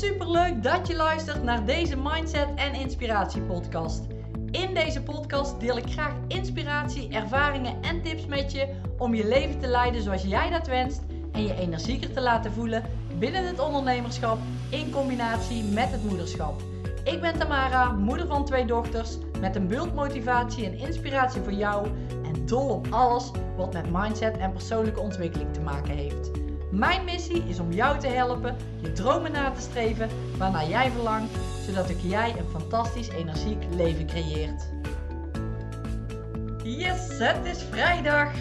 super leuk dat je luistert naar deze Mindset en Inspiratie podcast. In deze podcast deel ik graag inspiratie, ervaringen en tips met je om je leven te leiden zoals jij dat wenst en je energieker te laten voelen binnen het ondernemerschap in combinatie met het moederschap. Ik ben Tamara, moeder van twee dochters, met een bult motivatie en inspiratie voor jou en dol op alles wat met mindset en persoonlijke ontwikkeling te maken heeft. Mijn missie is om jou te helpen je dromen na te streven waarnaar jij verlangt, zodat ook jij een fantastisch energiek leven creëert. Yes, het is vrijdag,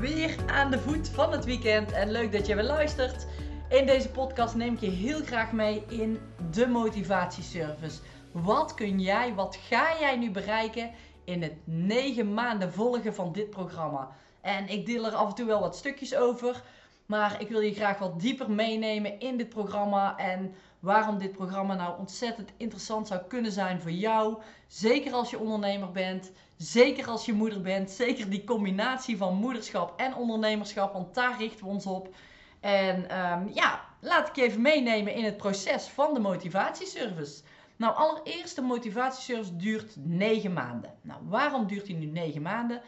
weer aan de voet van het weekend en leuk dat je weer luistert. In deze podcast neem ik je heel graag mee in de motivatieservice. Wat kun jij, wat ga jij nu bereiken in het negen maanden volgen van dit programma? En ik deel er af en toe wel wat stukjes over. Maar ik wil je graag wat dieper meenemen in dit programma en waarom dit programma nou ontzettend interessant zou kunnen zijn voor jou. Zeker als je ondernemer bent, zeker als je moeder bent, zeker die combinatie van moederschap en ondernemerschap, want daar richten we ons op. En um, ja, laat ik je even meenemen in het proces van de motivatieservice. Nou, allereerst, de motivatieservice duurt 9 maanden. Nou, waarom duurt die nu 9 maanden?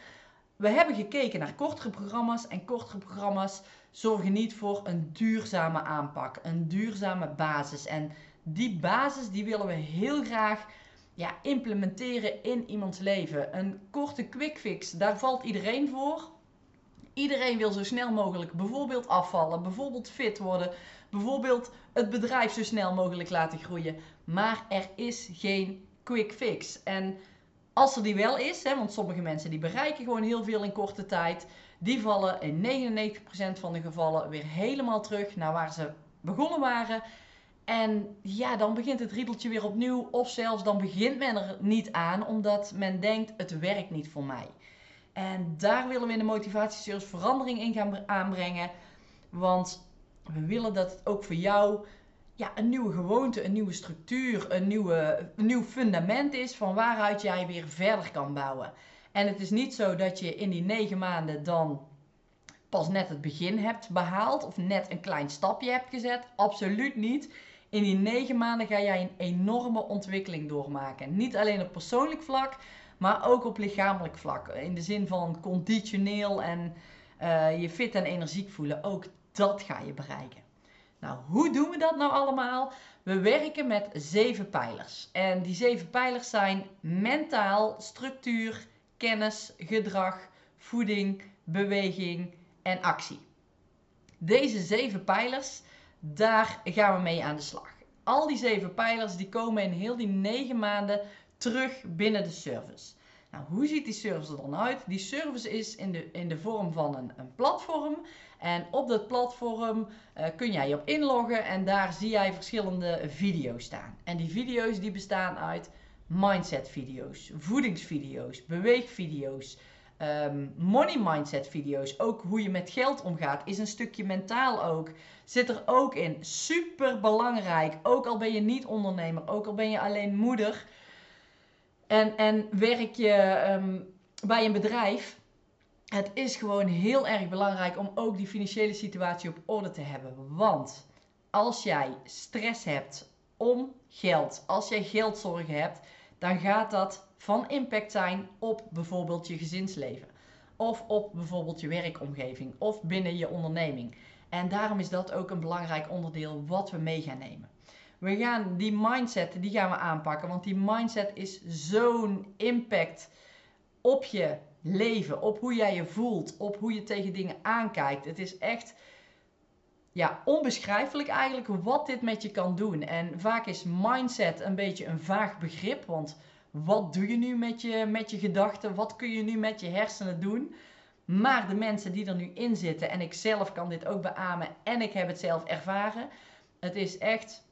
We hebben gekeken naar kortere programma's en kortere programma's zorgen niet voor een duurzame aanpak, een duurzame basis. En die basis die willen we heel graag ja, implementeren in iemands leven. Een korte quick fix, daar valt iedereen voor. Iedereen wil zo snel mogelijk bijvoorbeeld afvallen, bijvoorbeeld fit worden, bijvoorbeeld het bedrijf zo snel mogelijk laten groeien. Maar er is geen quick fix. En als er die wel is, hè, want sommige mensen die bereiken gewoon heel veel in korte tijd, die vallen in 99% van de gevallen weer helemaal terug naar waar ze begonnen waren. En ja, dan begint het riedeltje weer opnieuw. Of zelfs dan begint men er niet aan, omdat men denkt: het werkt niet voor mij. En daar willen we in de motivatieservice verandering in gaan aanbrengen. Want we willen dat het ook voor jou ja, een nieuwe gewoonte, een nieuwe structuur, een, nieuwe, een nieuw fundament is van waaruit jij weer verder kan bouwen. En het is niet zo dat je in die negen maanden dan pas net het begin hebt behaald of net een klein stapje hebt gezet. Absoluut niet. In die negen maanden ga jij een enorme ontwikkeling doormaken. Niet alleen op persoonlijk vlak, maar ook op lichamelijk vlak. In de zin van conditioneel en uh, je fit en energiek voelen. Ook dat ga je bereiken. Nou, hoe doen we dat nou allemaal? We werken met zeven pijlers. En die zeven pijlers zijn mentaal, structuur, kennis, gedrag, voeding, beweging en actie. Deze zeven pijlers, daar gaan we mee aan de slag. Al die zeven pijlers die komen in heel die negen maanden terug binnen de service. Nou, hoe ziet die service er dan uit? Die service is in de, in de vorm van een, een platform. En op dat platform uh, kun jij op inloggen en daar zie jij verschillende video's staan. En die video's die bestaan uit mindset video's, voedingsvideo's, beweegvideo's, um, money mindset video's. Ook hoe je met geld omgaat is een stukje mentaal ook. Zit er ook in. Super belangrijk. Ook al ben je niet ondernemer, ook al ben je alleen moeder en, en werk je um, bij een bedrijf. Het is gewoon heel erg belangrijk om ook die financiële situatie op orde te hebben. Want als jij stress hebt om geld, als jij geldzorgen hebt, dan gaat dat van impact zijn op bijvoorbeeld je gezinsleven. Of op bijvoorbeeld je werkomgeving of binnen je onderneming. En daarom is dat ook een belangrijk onderdeel wat we mee gaan nemen. We gaan die mindset, die gaan we aanpakken. Want die mindset is zo'n impact op je leven, op hoe jij je voelt, op hoe je tegen dingen aankijkt. Het is echt ja, onbeschrijfelijk eigenlijk wat dit met je kan doen. En vaak is mindset een beetje een vaag begrip, want wat doe je nu met je, met je gedachten? Wat kun je nu met je hersenen doen? Maar de mensen die er nu in zitten, en ik zelf kan dit ook beamen en ik heb het zelf ervaren, het is echt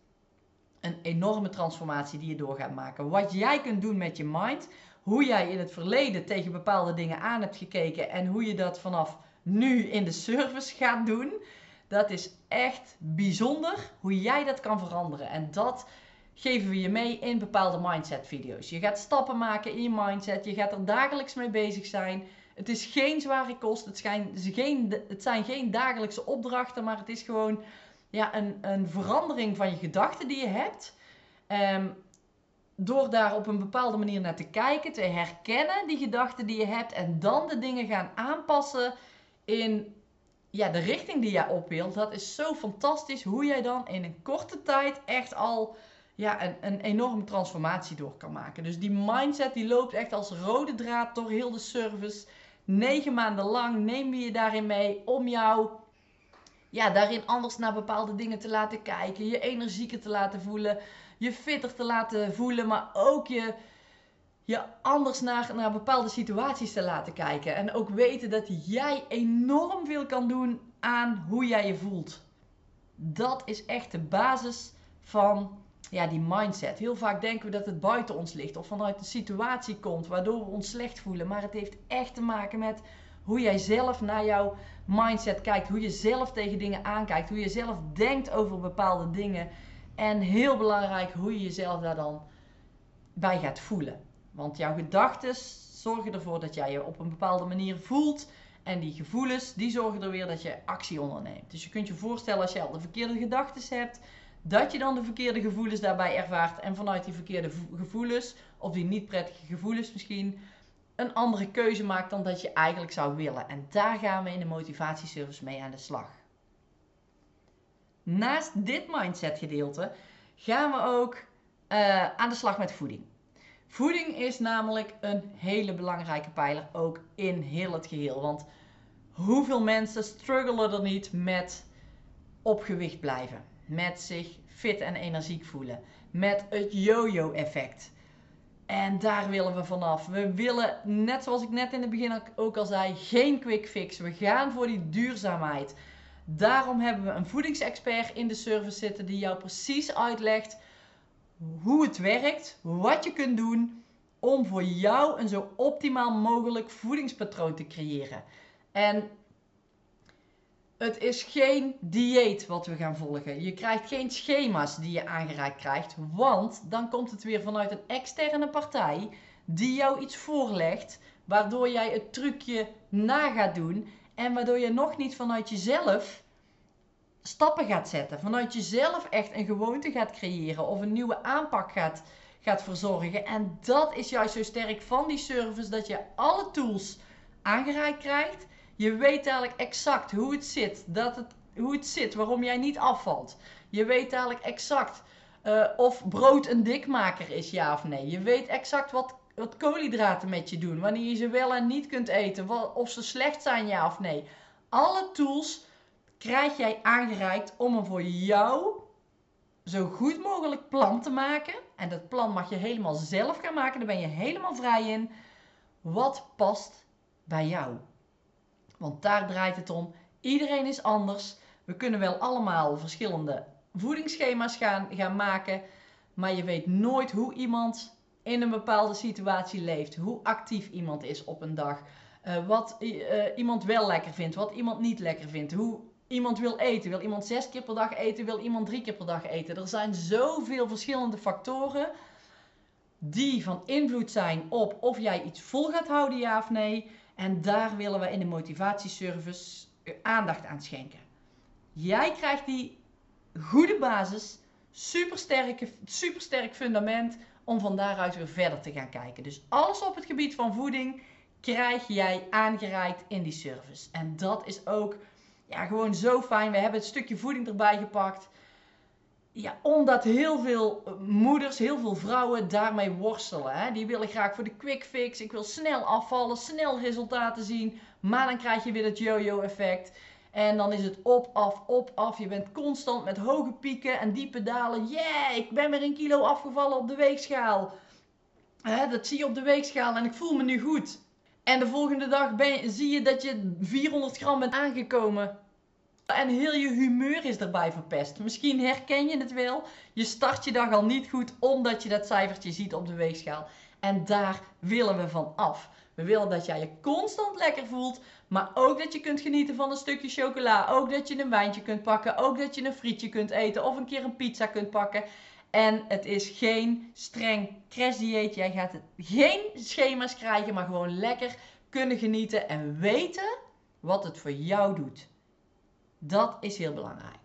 een enorme transformatie die je door gaat maken. Wat jij kunt doen met je mind, hoe jij in het verleden tegen bepaalde dingen aan hebt gekeken en hoe je dat vanaf nu in de service gaat doen dat is echt bijzonder hoe jij dat kan veranderen. En dat geven we je mee in bepaalde mindset video's. Je gaat stappen maken in je mindset. Je gaat er dagelijks mee bezig zijn. Het is geen zware kost. Het zijn geen, het zijn geen dagelijkse opdrachten. Maar het is gewoon ja, een, een verandering van je gedachten die je hebt. Ehm, door daar op een bepaalde manier naar te kijken, te herkennen die gedachten die je hebt en dan de dingen gaan aanpassen in ja, de richting die jij op wilt. Dat is zo fantastisch hoe jij dan in een korte tijd echt al ja, een, een enorme transformatie door kan maken. Dus die mindset die loopt echt als rode draad door heel de service. Negen maanden lang neem je je daarin mee om jou ja, daarin anders naar bepaalde dingen te laten kijken. Je energieker te laten voelen. Je fitter te laten voelen. Maar ook je, je anders naar, naar bepaalde situaties te laten kijken. En ook weten dat jij enorm veel kan doen aan hoe jij je voelt. Dat is echt de basis van ja, die mindset. Heel vaak denken we dat het buiten ons ligt of vanuit een situatie komt waardoor we ons slecht voelen. Maar het heeft echt te maken met hoe jij zelf naar jouw mindset kijkt, hoe je zelf tegen dingen aankijkt, hoe je zelf denkt over bepaalde dingen. En heel belangrijk, hoe je jezelf daar dan bij gaat voelen. Want jouw gedachten zorgen ervoor dat jij je op een bepaalde manier voelt. En die gevoelens, die zorgen er weer dat je actie onderneemt. Dus je kunt je voorstellen als je al de verkeerde gedachten hebt, dat je dan de verkeerde gevoelens daarbij ervaart. En vanuit die verkeerde gevoelens, of die niet prettige gevoelens misschien, een andere keuze maakt dan dat je eigenlijk zou willen. En daar gaan we in de motivatieservice mee aan de slag. Naast dit mindset gedeelte gaan we ook uh, aan de slag met voeding. Voeding is namelijk een hele belangrijke pijler ook in heel het geheel. Want hoeveel mensen struggelen er niet met op gewicht blijven? Met zich fit en energiek voelen. Met het yo-yo effect. En daar willen we vanaf. We willen, net zoals ik net in het begin ook al zei, geen quick fix. We gaan voor die duurzaamheid. Daarom hebben we een voedingsexpert in de service zitten die jou precies uitlegt hoe het werkt, wat je kunt doen om voor jou een zo optimaal mogelijk voedingspatroon te creëren. En het is geen dieet wat we gaan volgen. Je krijgt geen schema's die je aangereikt krijgt, want dan komt het weer vanuit een externe partij die jou iets voorlegt, waardoor jij het trucje na gaat doen en waardoor je nog niet vanuit jezelf stappen gaat zetten, vanuit jezelf echt een gewoonte gaat creëren of een nieuwe aanpak gaat, gaat verzorgen. En dat is juist zo sterk van die service dat je alle tools aangereikt krijgt je weet eigenlijk exact hoe het zit, dat het, hoe het zit, waarom jij niet afvalt. Je weet eigenlijk exact uh, of brood een dikmaker is, ja of nee. Je weet exact wat, wat koolhydraten met je doen, wanneer je ze wel en niet kunt eten, wat, of ze slecht zijn, ja of nee. Alle tools krijg jij aangereikt om een voor jou zo goed mogelijk plan te maken. En dat plan mag je helemaal zelf gaan maken, daar ben je helemaal vrij in. Wat past bij jou? Want daar draait het om. Iedereen is anders. We kunnen wel allemaal verschillende voedingsschema's gaan, gaan maken. Maar je weet nooit hoe iemand in een bepaalde situatie leeft. Hoe actief iemand is op een dag. Uh, wat uh, iemand wel lekker vindt. Wat iemand niet lekker vindt. Hoe iemand wil eten. Wil iemand zes keer per dag eten? Wil iemand drie keer per dag eten? Er zijn zoveel verschillende factoren die van invloed zijn op of jij iets vol gaat houden, ja of nee. En daar willen we in de motivatieservice aandacht aan schenken. Jij krijgt die goede basis, supersterke, supersterk fundament om van daaruit weer verder te gaan kijken. Dus alles op het gebied van voeding krijg jij aangereikt in die service. En dat is ook ja, gewoon zo fijn. We hebben het stukje voeding erbij gepakt. Ja, omdat heel veel eh, moeders, heel veel vrouwen daarmee worstelen. Hè? Die willen graag voor de quick fix. Ik wil snel afvallen, snel resultaten zien. Maar dan krijg je weer het yo-yo effect. En dan is het op, af, op, af. Je bent constant met hoge pieken en diepe dalen. Yeah, ik ben weer een kilo afgevallen op de weegschaal. Hè, dat zie je op de weegschaal en ik voel me nu goed. En de volgende dag ben zie je dat je 400 gram bent aangekomen. En heel je humeur is erbij verpest. Misschien herken je het wel. Je start je dag al niet goed omdat je dat cijfertje ziet op de weegschaal. En daar willen we van af. We willen dat jij je constant lekker voelt, maar ook dat je kunt genieten van een stukje chocola. Ook dat je een wijntje kunt pakken. Ook dat je een frietje kunt eten of een keer een pizza kunt pakken. En het is geen streng crashdieet. Jij gaat geen schema's krijgen, maar gewoon lekker kunnen genieten en weten wat het voor jou doet. Dat is heel belangrijk.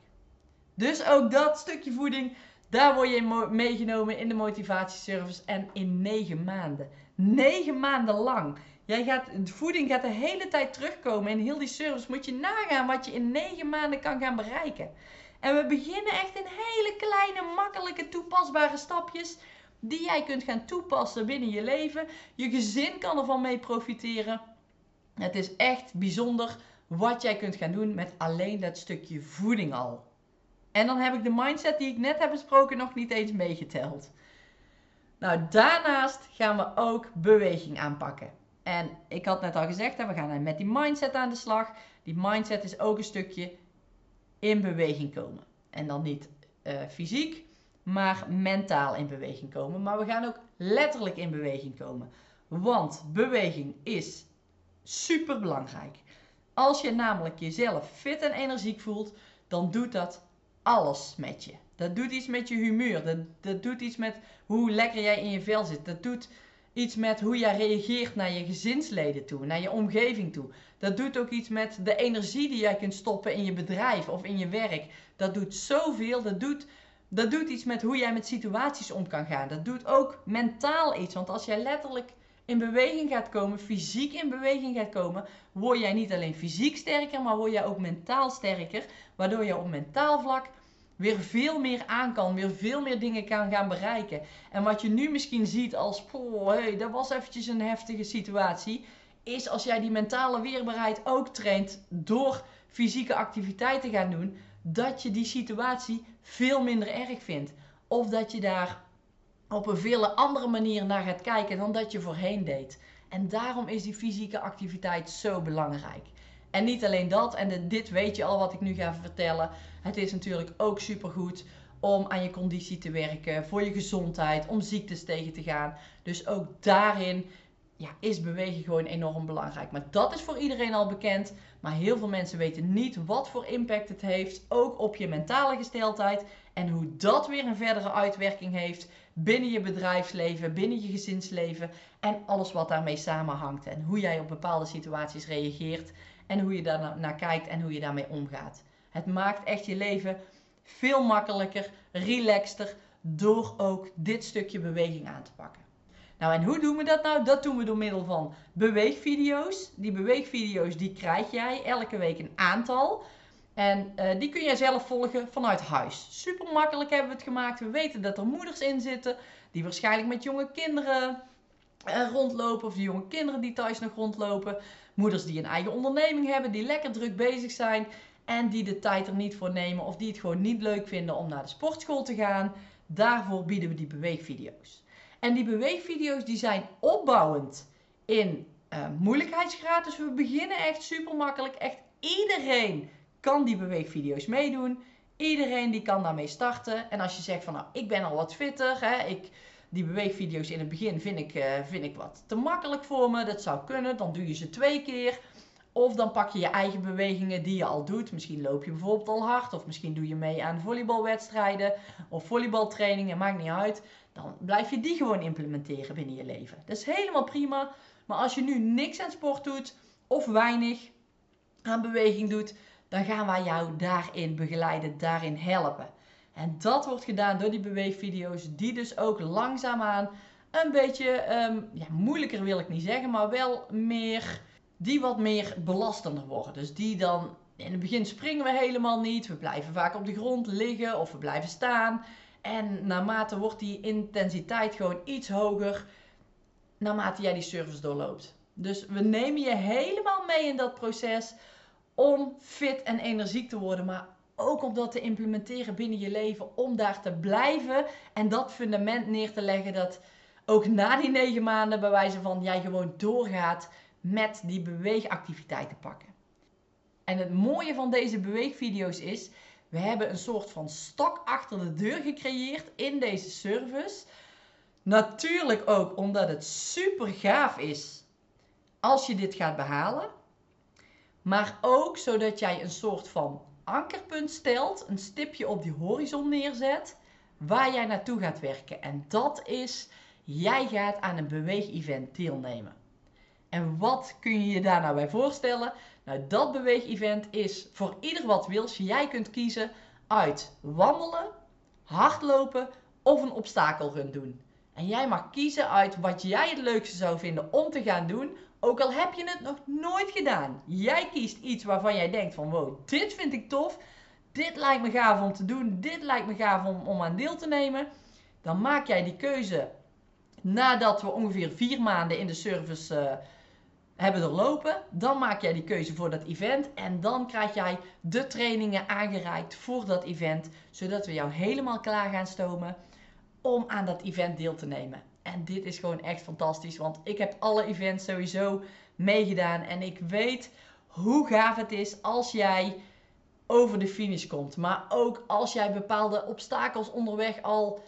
Dus ook dat stukje voeding, daar word je meegenomen in de motivatieservice en in negen maanden. Negen maanden lang. Jij gaat, voeding gaat de hele tijd terugkomen. In heel die service moet je nagaan wat je in negen maanden kan gaan bereiken. En we beginnen echt in hele kleine, makkelijke, toepasbare stapjes. Die jij kunt gaan toepassen binnen je leven. Je gezin kan ervan mee profiteren. Het is echt bijzonder wat jij kunt gaan doen met alleen dat stukje voeding al. En dan heb ik de mindset die ik net heb besproken nog niet eens meegeteld. Nou, daarnaast gaan we ook beweging aanpakken. En ik had net al gezegd, we gaan met die mindset aan de slag. Die mindset is ook een stukje in beweging komen. En dan niet uh, fysiek, maar mentaal in beweging komen. Maar we gaan ook letterlijk in beweging komen. Want beweging is super belangrijk. Als je namelijk jezelf fit en energiek voelt, dan doet dat alles met je. Dat doet iets met je humeur. Dat, dat doet iets met hoe lekker jij in je vel zit. Dat doet iets met hoe jij reageert naar je gezinsleden toe, naar je omgeving toe. Dat doet ook iets met de energie die jij kunt stoppen in je bedrijf of in je werk. Dat doet zoveel. Dat doet, dat doet iets met hoe jij met situaties om kan gaan. Dat doet ook mentaal iets. Want als jij letterlijk in beweging gaat komen, fysiek in beweging gaat komen, word jij niet alleen fysiek sterker, maar word jij ook mentaal sterker. Waardoor je op mentaal vlak weer veel meer aan kan, weer veel meer dingen kan gaan bereiken. En wat je nu misschien ziet als, poh, hey, dat was eventjes een heftige situatie, is als jij die mentale weerbaarheid ook traint door fysieke activiteiten te gaan doen, dat je die situatie veel minder erg vindt. Of dat je daar op een veel andere manier naar gaat kijken dan dat je voorheen deed. En daarom is die fysieke activiteit zo belangrijk. En niet alleen dat, en dit weet je al wat ik nu ga vertellen. Het is natuurlijk ook supergoed om aan je conditie te werken, voor je gezondheid, om ziektes tegen te gaan. Dus ook daarin ja, is bewegen gewoon enorm belangrijk. Maar dat is voor iedereen al bekend. Maar heel veel mensen weten niet wat voor impact het heeft, ook op je mentale gesteldheid. En hoe dat weer een verdere uitwerking heeft binnen je bedrijfsleven, binnen je gezinsleven en alles wat daarmee samenhangt. En hoe jij op bepaalde situaties reageert en hoe je daar naar kijkt en hoe je daarmee omgaat. Het maakt echt je leven veel makkelijker, relaxter door ook dit stukje beweging aan te pakken. Nou, en hoe doen we dat nou? Dat doen we door middel van beweegvideo's. Die beweegvideo's die krijg jij elke week een aantal. En uh, die kun jij zelf volgen vanuit huis. Super makkelijk hebben we het gemaakt. We weten dat er moeders in zitten die waarschijnlijk met jonge kinderen uh, rondlopen. Of die jonge kinderen die thuis nog rondlopen. Moeders die een eigen onderneming hebben, die lekker druk bezig zijn. En die de tijd er niet voor nemen of die het gewoon niet leuk vinden om naar de sportschool te gaan. Daarvoor bieden we die beweegvideo's. En die beweegvideo's die zijn opbouwend in uh, moeilijkheidsgraad. Dus we beginnen echt super makkelijk. Echt iedereen kan die beweegvideo's meedoen. Iedereen die kan daarmee starten. En als je zegt van nou, ik ben al wat fitter. Hè, ik, die beweegvideo's in het begin vind ik, uh, vind ik wat te makkelijk voor me. Dat zou kunnen. Dan doe je ze twee keer. Of dan pak je je eigen bewegingen die je al doet. Misschien loop je bijvoorbeeld al hard. Of misschien doe je mee aan volleybalwedstrijden. Of volleybaltrainingen. Maakt niet uit. Dan blijf je die gewoon implementeren binnen je leven. Dat is helemaal prima. Maar als je nu niks aan sport doet. Of weinig aan beweging doet dan gaan wij jou daarin begeleiden, daarin helpen. En dat wordt gedaan door die beweegvideo's, die dus ook langzaamaan een beetje um, ja, moeilijker wil ik niet zeggen, maar wel meer, die wat meer belastender worden. Dus die dan, in het begin springen we helemaal niet, we blijven vaak op de grond liggen of we blijven staan. En naarmate wordt die intensiteit gewoon iets hoger, naarmate jij die service doorloopt. Dus we nemen je helemaal mee in dat proces om fit en energiek te worden, maar ook om dat te implementeren binnen je leven, om daar te blijven en dat fundament neer te leggen dat ook na die negen maanden bij wijze van jij gewoon doorgaat met die beweegactiviteiten pakken. En het mooie van deze beweegvideo's is, we hebben een soort van stok achter de deur gecreëerd in deze service. Natuurlijk ook omdat het super gaaf is als je dit gaat behalen. Maar ook zodat jij een soort van ankerpunt stelt, een stipje op die horizon neerzet, waar jij naartoe gaat werken. En dat is, jij gaat aan een beweegevent deelnemen. En wat kun je je daar nou bij voorstellen? Nou, dat beweegevent is voor ieder wat wils. Jij kunt kiezen uit wandelen, hardlopen of een obstakelrun doen. En jij mag kiezen uit wat jij het leukste zou vinden om te gaan doen, ook al heb je het nog nooit gedaan. Jij kiest iets waarvan jij denkt van wow, dit vind ik tof, dit lijkt me gaaf om te doen, dit lijkt me gaaf om, om aan deel te nemen. Dan maak jij die keuze nadat we ongeveer vier maanden in de service uh, hebben doorlopen. Dan maak jij die keuze voor dat event. En dan krijg jij de trainingen aangereikt voor dat event. Zodat we jou helemaal klaar gaan stomen om aan dat event deel te nemen. En dit is gewoon echt fantastisch. Want ik heb alle events sowieso meegedaan. En ik weet hoe gaaf het is als jij over de finish komt. Maar ook als jij bepaalde obstakels onderweg al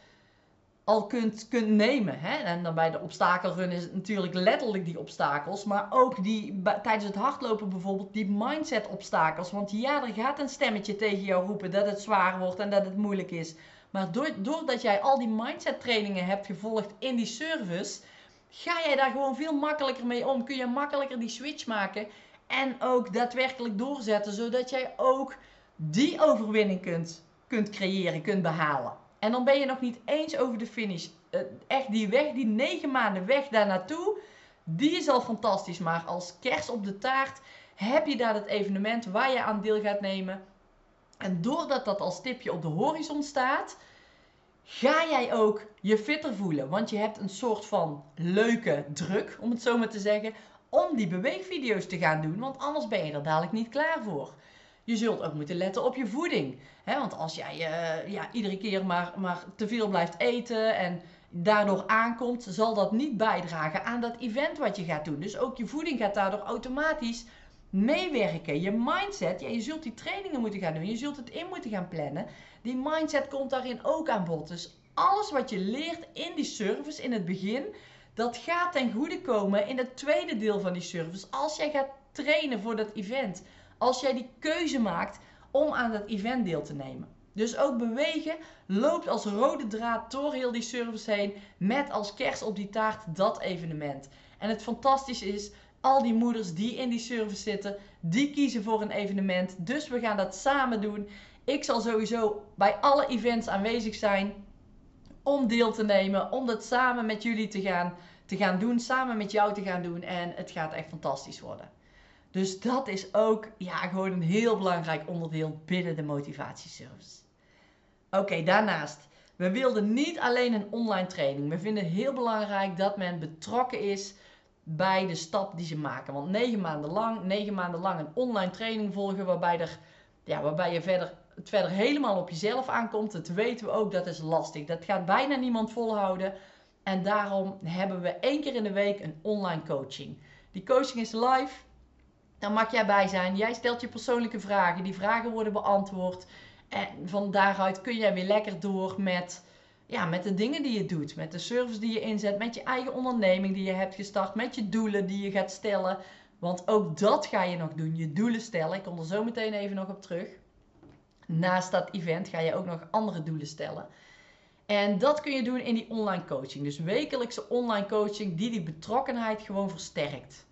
al kunt, kunt nemen. Hè? En dan bij de obstakelrun is het natuurlijk letterlijk die obstakels. Maar ook die, tijdens het hardlopen bijvoorbeeld die mindset obstakels. Want ja, er gaat een stemmetje tegen jou roepen dat het zwaar wordt en dat het moeilijk is. Maar doordat jij al die mindset trainingen hebt gevolgd in die service, ga jij daar gewoon veel makkelijker mee om. Kun je makkelijker die switch maken en ook daadwerkelijk doorzetten, zodat jij ook die overwinning kunt, kunt creëren, kunt behalen. En dan ben je nog niet eens over de finish. Uh, echt die weg, die negen maanden weg daar naartoe, die is al fantastisch. Maar als kers op de taart heb je daar het evenement waar je aan deel gaat nemen. En doordat dat als stipje op de horizon staat, ga jij ook je fitter voelen. Want je hebt een soort van leuke druk, om het zo maar te zeggen, om die beweegvideo's te gaan doen. Want anders ben je er dadelijk niet klaar voor. Je zult ook moeten letten op je voeding. Hè? Want als jij uh, ja, iedere keer maar, maar te veel blijft eten en daardoor aankomt, zal dat niet bijdragen aan dat event wat je gaat doen. Dus ook je voeding gaat daardoor automatisch meewerken. Je mindset, ja, je zult die trainingen moeten gaan doen. Je zult het in moeten gaan plannen. Die mindset komt daarin ook aan bod. Dus alles wat je leert in die service in het begin, dat gaat ten goede komen in het tweede deel van die service. Als jij gaat trainen voor dat event als jij die keuze maakt om aan dat event deel te nemen. Dus ook bewegen loopt als rode draad door heel die service heen met als kers op die taart dat evenement. En het fantastische is, al die moeders die in die service zitten, die kiezen voor een evenement. Dus we gaan dat samen doen. Ik zal sowieso bij alle events aanwezig zijn om deel te nemen, om dat samen met jullie te gaan, te gaan doen, samen met jou te gaan doen. En het gaat echt fantastisch worden. Dus dat is ook ja, gewoon een heel belangrijk onderdeel binnen de motivatieservice. Oké, daarnaast. We wilden niet alleen een online training. We vinden het heel belangrijk dat men betrokken is bij de stap die ze maken. Want negen maanden lang, negen maanden lang een online training volgen waarbij, er, ja, waarbij je verder, het verder helemaal op jezelf aankomt. Dat weten we ook, dat is lastig. Dat gaat bijna niemand volhouden. En daarom hebben we één keer in de week een online coaching. Die coaching is live. Dan mag jij bij zijn. Jij stelt je persoonlijke vragen. Die vragen worden beantwoord. En van daaruit kun jij weer lekker door met, ja, met de dingen die je doet. Met de service die je inzet. Met je eigen onderneming die je hebt gestart. Met je doelen die je gaat stellen. Want ook dat ga je nog doen. Je doelen stellen. Ik kom er zo meteen even nog op terug. Naast dat event ga je ook nog andere doelen stellen. En dat kun je doen in die online coaching. Dus wekelijkse online coaching die die betrokkenheid gewoon versterkt.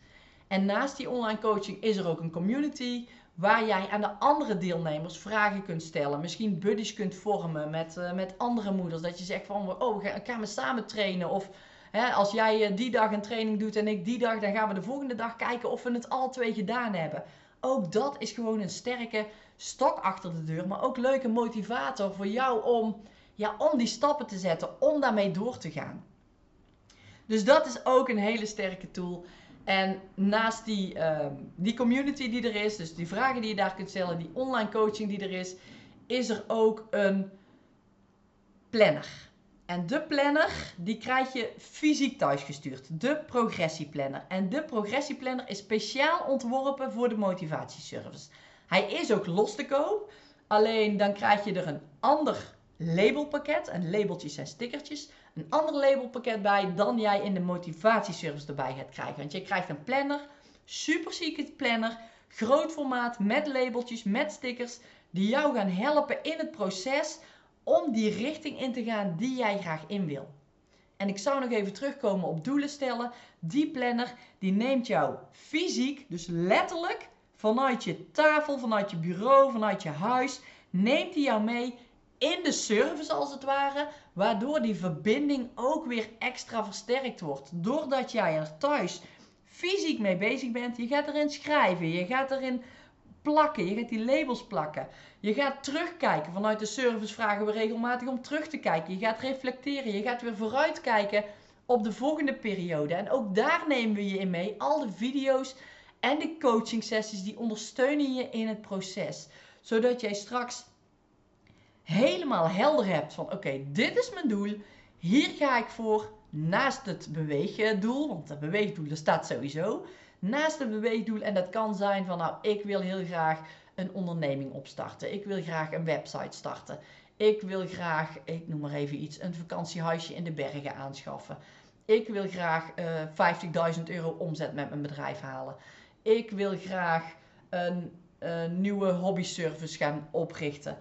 En naast die online coaching is er ook een community waar jij aan de andere deelnemers vragen kunt stellen. Misschien buddies kunt vormen met, uh, met andere moeders. Dat je zegt van, oh, gaan, gaan we samen trainen? Of hè, als jij uh, die dag een training doet en ik die dag, dan gaan we de volgende dag kijken of we het al twee gedaan hebben. Ook dat is gewoon een sterke stok achter de deur, maar ook leuke motivator voor jou om, ja, om die stappen te zetten, om daarmee door te gaan. Dus dat is ook een hele sterke tool. En naast die, ehm, die community die er is, dus die vragen die je daar kunt stellen, die online coaching die er is, is er ook een planner. En de planner, die krijg je fysiek thuisgestuurd. De progressieplanner. En de progressieplanner is speciaal ontworpen voor de motivatieservice. Hij is ook los te koop. Alleen dan krijg je er een ander labelpakket. En labeltjes en stickertjes een ander labelpakket bij dan jij in de motivatieservice erbij gaat krijgen. Want je krijgt een planner, super secret planner, groot formaat met labeltjes, met stickers, die jou gaan helpen in het proces om die richting in te gaan die jij graag in wil. En ik zou nog even terugkomen op doelen stellen. Die planner die neemt jou fysiek, dus letterlijk vanuit je tafel, vanuit je bureau, vanuit je huis, neemt hij jou mee in de service als het ware, waardoor die verbinding ook weer extra versterkt wordt. Doordat jij er thuis fysiek mee bezig bent, je gaat erin schrijven, je gaat erin plakken, je gaat die labels plakken. Je gaat terugkijken. Vanuit de service vragen we regelmatig om terug te kijken. Je gaat reflecteren, je gaat weer vooruitkijken op de volgende periode. En ook daar nemen we je in mee. Al de video's en de coaching sessies die ondersteunen je in het proces. Zodat jij straks helemaal helder hebt van oké, dit is mijn doel. Hier ga ik voor naast het beweegdoel, want het beweegdoel staat sowieso. Naast het beweegdoel en dat kan zijn van nou ik wil heel graag een onderneming opstarten. Ik wil graag een website starten. Ik wil graag, ik noem maar even iets, een vakantiehuisje in de bergen aanschaffen. Ik wil graag uh, eh, 50.000 euro omzet met mijn bedrijf halen. Ik wil graag een, een nieuwe hobbyservice gaan oprichten.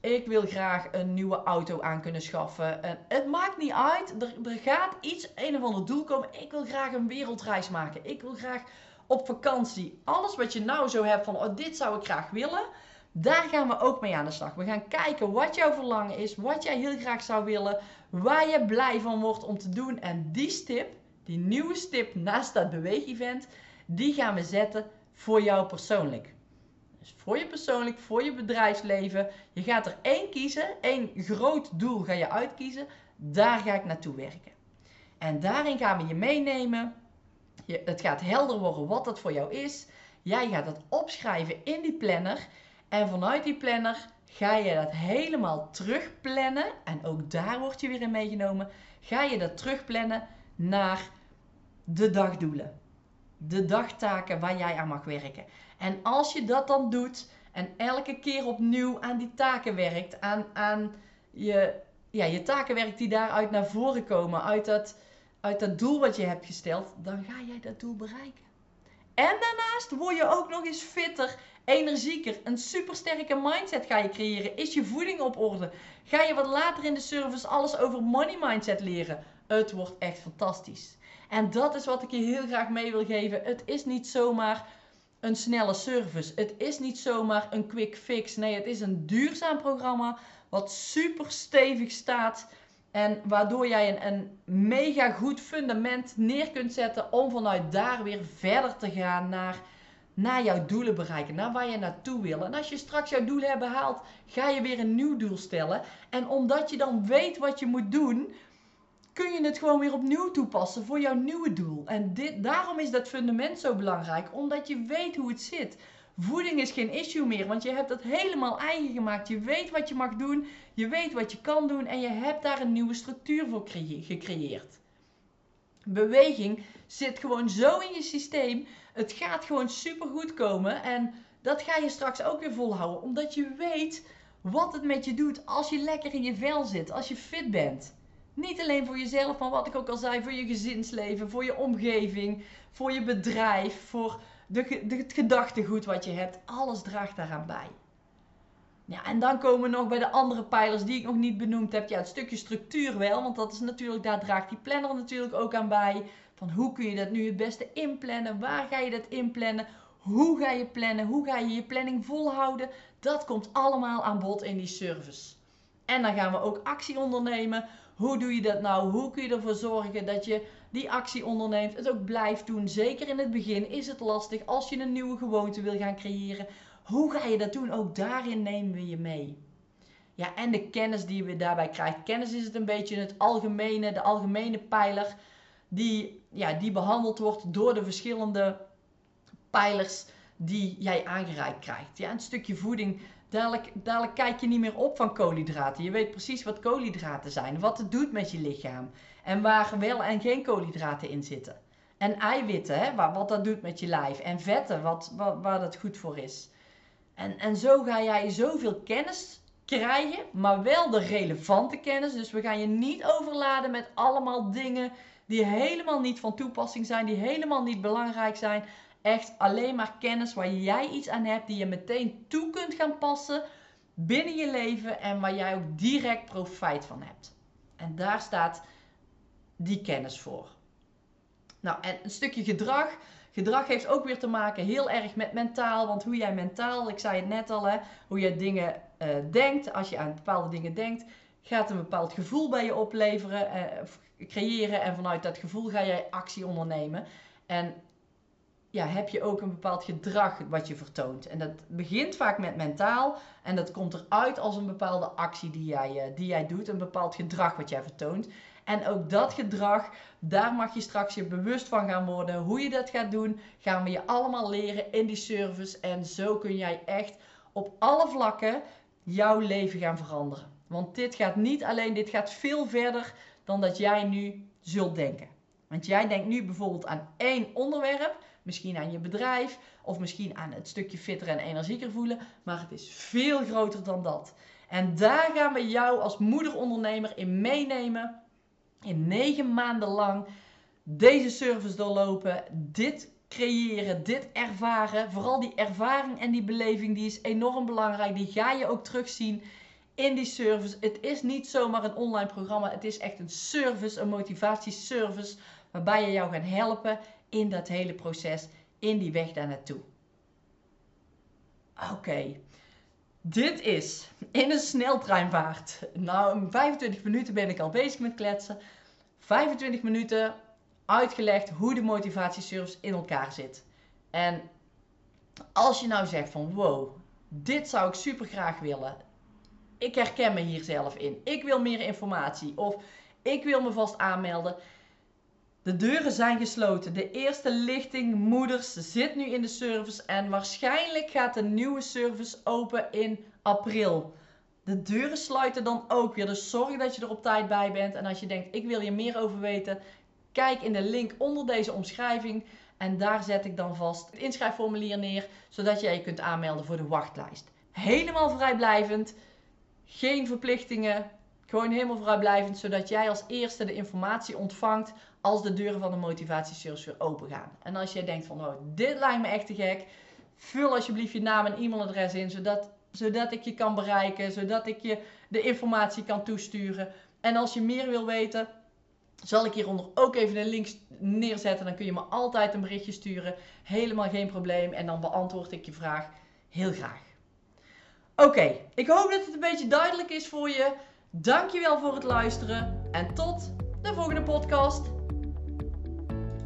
Ik wil graag een nieuwe auto aan kunnen schaffen. En het maakt niet uit. Er, gaat iets, een of ander doel komen. Ik wil graag een wereldreis maken. Ik wil graag op vakantie. Alles wat je nou zo hebt van, oh, dit zou ik graag willen. Daar gaan we ook mee aan de slag. We gaan kijken wat jouw verlangen is, wat jij heel graag zou willen, waar je blij van wordt om te doen. En die stip, die nieuwe stip naast dat beweegevent, die gaan we zetten voor jou persoonlijk. Dus voor je persoonlijk, voor je bedrijfsleven. Je gaat er één kiezen, één groot doel ga je uitkiezen. Daar ga ik naartoe werken. En daarin gaan we je meenemen. Je, het gaat helder worden wat dat voor jou is. Jij gaat het opschrijven in die planner. En vanuit die planner ga je dat helemaal terugplannen. En ook daar word je weer in meegenomen. Ga je dat terugplannen naar de dagdoelen. De dagtaken waar jij aan mag werken. En als je dat dan doet en elke keer opnieuw aan die taken werkt, aan, aan je, ja, je taken werkt die daaruit naar voren komen, uit dat, uit dat doel wat je hebt gesteld, dan ga jij dat doel bereiken. En daarnaast word je ook nog eens fitter, energieker, een supersterke mindset ga je creëren. Is je voeding op orde? Ga je wat later in de service alles over money mindset leren? Het wordt echt fantastisch. En dat is wat ik je heel graag mee wil geven. Het is niet zomaar een snelle service. Het is niet zomaar een quick fix. Nee, het is een duurzaam programma wat super stevig staat. En waardoor jij een, een mega goed fundament neer kunt zetten om vanuit daar weer verder te gaan naar, naar jouw doelen bereiken. Naar waar je naartoe wil. En als je straks jouw doelen hebt behaald, ga je weer een nieuw doel stellen. En omdat je dan weet wat je moet doen, kun je het gewoon weer opnieuw toepassen voor jouw nieuwe doel. En dit, daarom is dat fundament zo belangrijk, omdat je weet hoe het zit. Voeding is geen issue meer, want je hebt dat helemaal eigen gemaakt. Je weet wat je mag doen, je weet wat je kan doen en je hebt daar een nieuwe structuur voor gecreëerd. Beweging zit gewoon zo in je systeem. Het gaat gewoon super goed komen en dat ga je straks ook weer volhouden, omdat je weet wat het met je doet als je lekker in je vel zit, als je fit bent. Niet alleen voor jezelf, maar wat ik ook al zei, voor je gezinsleven, voor je omgeving, voor je bedrijf, voor de, de, het gedachtegoed wat je hebt. Alles draagt daaraan bij. Ja, en dan komen we nog bij de andere pijlers die ik nog niet benoemd heb. Ja, het stukje structuur wel, want dat is natuurlijk, daar draagt die planner natuurlijk ook aan bij. Van hoe kun je dat nu het beste inplannen? Waar ga je dat inplannen? Hoe ga je plannen? Hoe ga je je planning volhouden? Dat komt allemaal aan bod in die service. En dan gaan we ook actie ondernemen hoe doe je dat nou? Hoe kun je ervoor zorgen dat je die actie onderneemt, het ook blijft doen? Zeker in het begin is het lastig als je een nieuwe gewoonte wil gaan creëren. Hoe ga je dat doen? Ook daarin nemen we je mee. Ja, en de kennis die we daarbij krijgen. Kennis is het een beetje het algemene, de algemene pijler die, ja, die behandeld wordt door de verschillende pijlers die jij aangereikt krijgt. Ja, een stukje voeding Dadelijk, dadelijk kijk je niet meer op van koolhydraten. Je weet precies wat koolhydraten zijn, wat het doet met je lichaam. En waar wel en geen koolhydraten in zitten. En eiwitten, hè, wat dat doet met je lijf. En vetten, wat, wat, waar dat goed voor is. En, en zo ga jij zoveel kennis krijgen, maar wel de relevante kennis. Dus we gaan je niet overladen met allemaal dingen die helemaal niet van toepassing zijn, die helemaal niet belangrijk zijn echt alleen maar kennis waar jij iets aan hebt, die je meteen toe kunt gaan passen binnen je leven en waar jij ook direct profijt van hebt. En daar staat die kennis voor. Nou, en een stukje gedrag. Gedrag heeft ook weer te maken heel erg met mentaal. Want hoe jij mentaal, ik zei het net al, hè, hoe jij dingen eh, denkt, als je aan bepaalde dingen denkt, gaat een bepaald gevoel bij je opleveren, uh, creëren. En vanuit dat gevoel ga jij actie ondernemen. En ja, heb je ook een bepaald gedrag wat je vertoont. En dat begint vaak met mentaal. En dat komt eruit als een bepaalde actie die jij, die jij doet. Een bepaald gedrag wat jij vertoont. En ook dat gedrag, daar mag je straks je bewust van gaan worden. Hoe je dat gaat doen, gaan we je allemaal leren in die service. En zo kun jij echt op alle vlakken jouw leven gaan veranderen. Want dit gaat niet alleen, dit gaat veel verder dan dat jij nu zult denken. Want jij denkt nu bijvoorbeeld aan één onderwerp, misschien aan je bedrijf of misschien aan het stukje fitter en energieker voelen, maar het is veel groter dan dat. En daar gaan we jou als moederondernemer in meenemen in negen maanden lang deze service doorlopen, dit creëren, dit ervaren. Vooral die ervaring en die beleving, die is enorm belangrijk. Die ga je ook terugzien in die service. Het is niet zomaar een online programma, het is echt een service, een motivatieservice, waarbij je jou gaat helpen in dat hele proces, in die weg daar naartoe. Oké. Dit is in een sneltreinvaart. Nou, in 25 minuten ben ik al bezig met kletsen. 25 minuten uitgelegd hoe de motivatieservice in elkaar zit. En als je nou zegt van wow, dit zou ik super graag willen. Ik herken me hier zelf in. Ik wil meer informatie of ik wil me vast aanmelden. De deuren zijn gesloten. De eerste lichting moeders zit nu in de service en waarschijnlijk gaat de nieuwe service open in april. De deuren sluiten dan ook weer. Dus zorg dat je er op tijd bij bent. En als je denkt, ik wil hier meer over weten, kijk in de link onder deze omschrijving. En daar zet ik dan vast het inschrijfformulier neer, zodat jij je kunt aanmelden voor de wachtlijst. Helemaal vrijblijvend, geen verplichtingen, gewoon helemaal vrijblijvend, zodat jij als eerste de informatie ontvangt als de deuren van de motivatieservice weer open gaan. En als jij denkt van, oh, dit lijkt me echt te gek, vul alsjeblieft je naam en e-mailadres in, zodat zodat ik je kan bereiken, zodat ik je de informatie kan toesturen. En als je meer wil weten, zal ik hieronder ook even een link neerzetten. Dan kun je me altijd een berichtje sturen. Helemaal geen probleem. En dan beantwoord ik je vraag heel graag. Oké, ik hoop dat het een beetje duidelijk is voor je. Dankjewel voor het luisteren en tot de volgende podcast.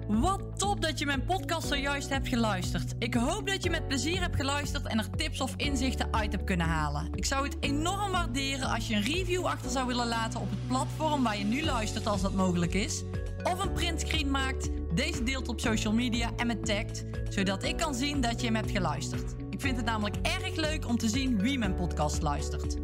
Wat top dat je mijn podcast zojuist hebt geluisterd. Ik hoop dat je met plezier hebt geluisterd en er tips of inzichten uit hebt kunnen halen. Ik zou het enorm waarderen als je een review achter zou willen laten op het platform waar je nu luistert als dat mogelijk is. Of een printscreen maakt, deze deelt op social media en me tagt, zodat ik kan zien dat je hem hebt geluisterd. Ik vind het namelijk erg leuk om te zien wie mijn podcast luistert.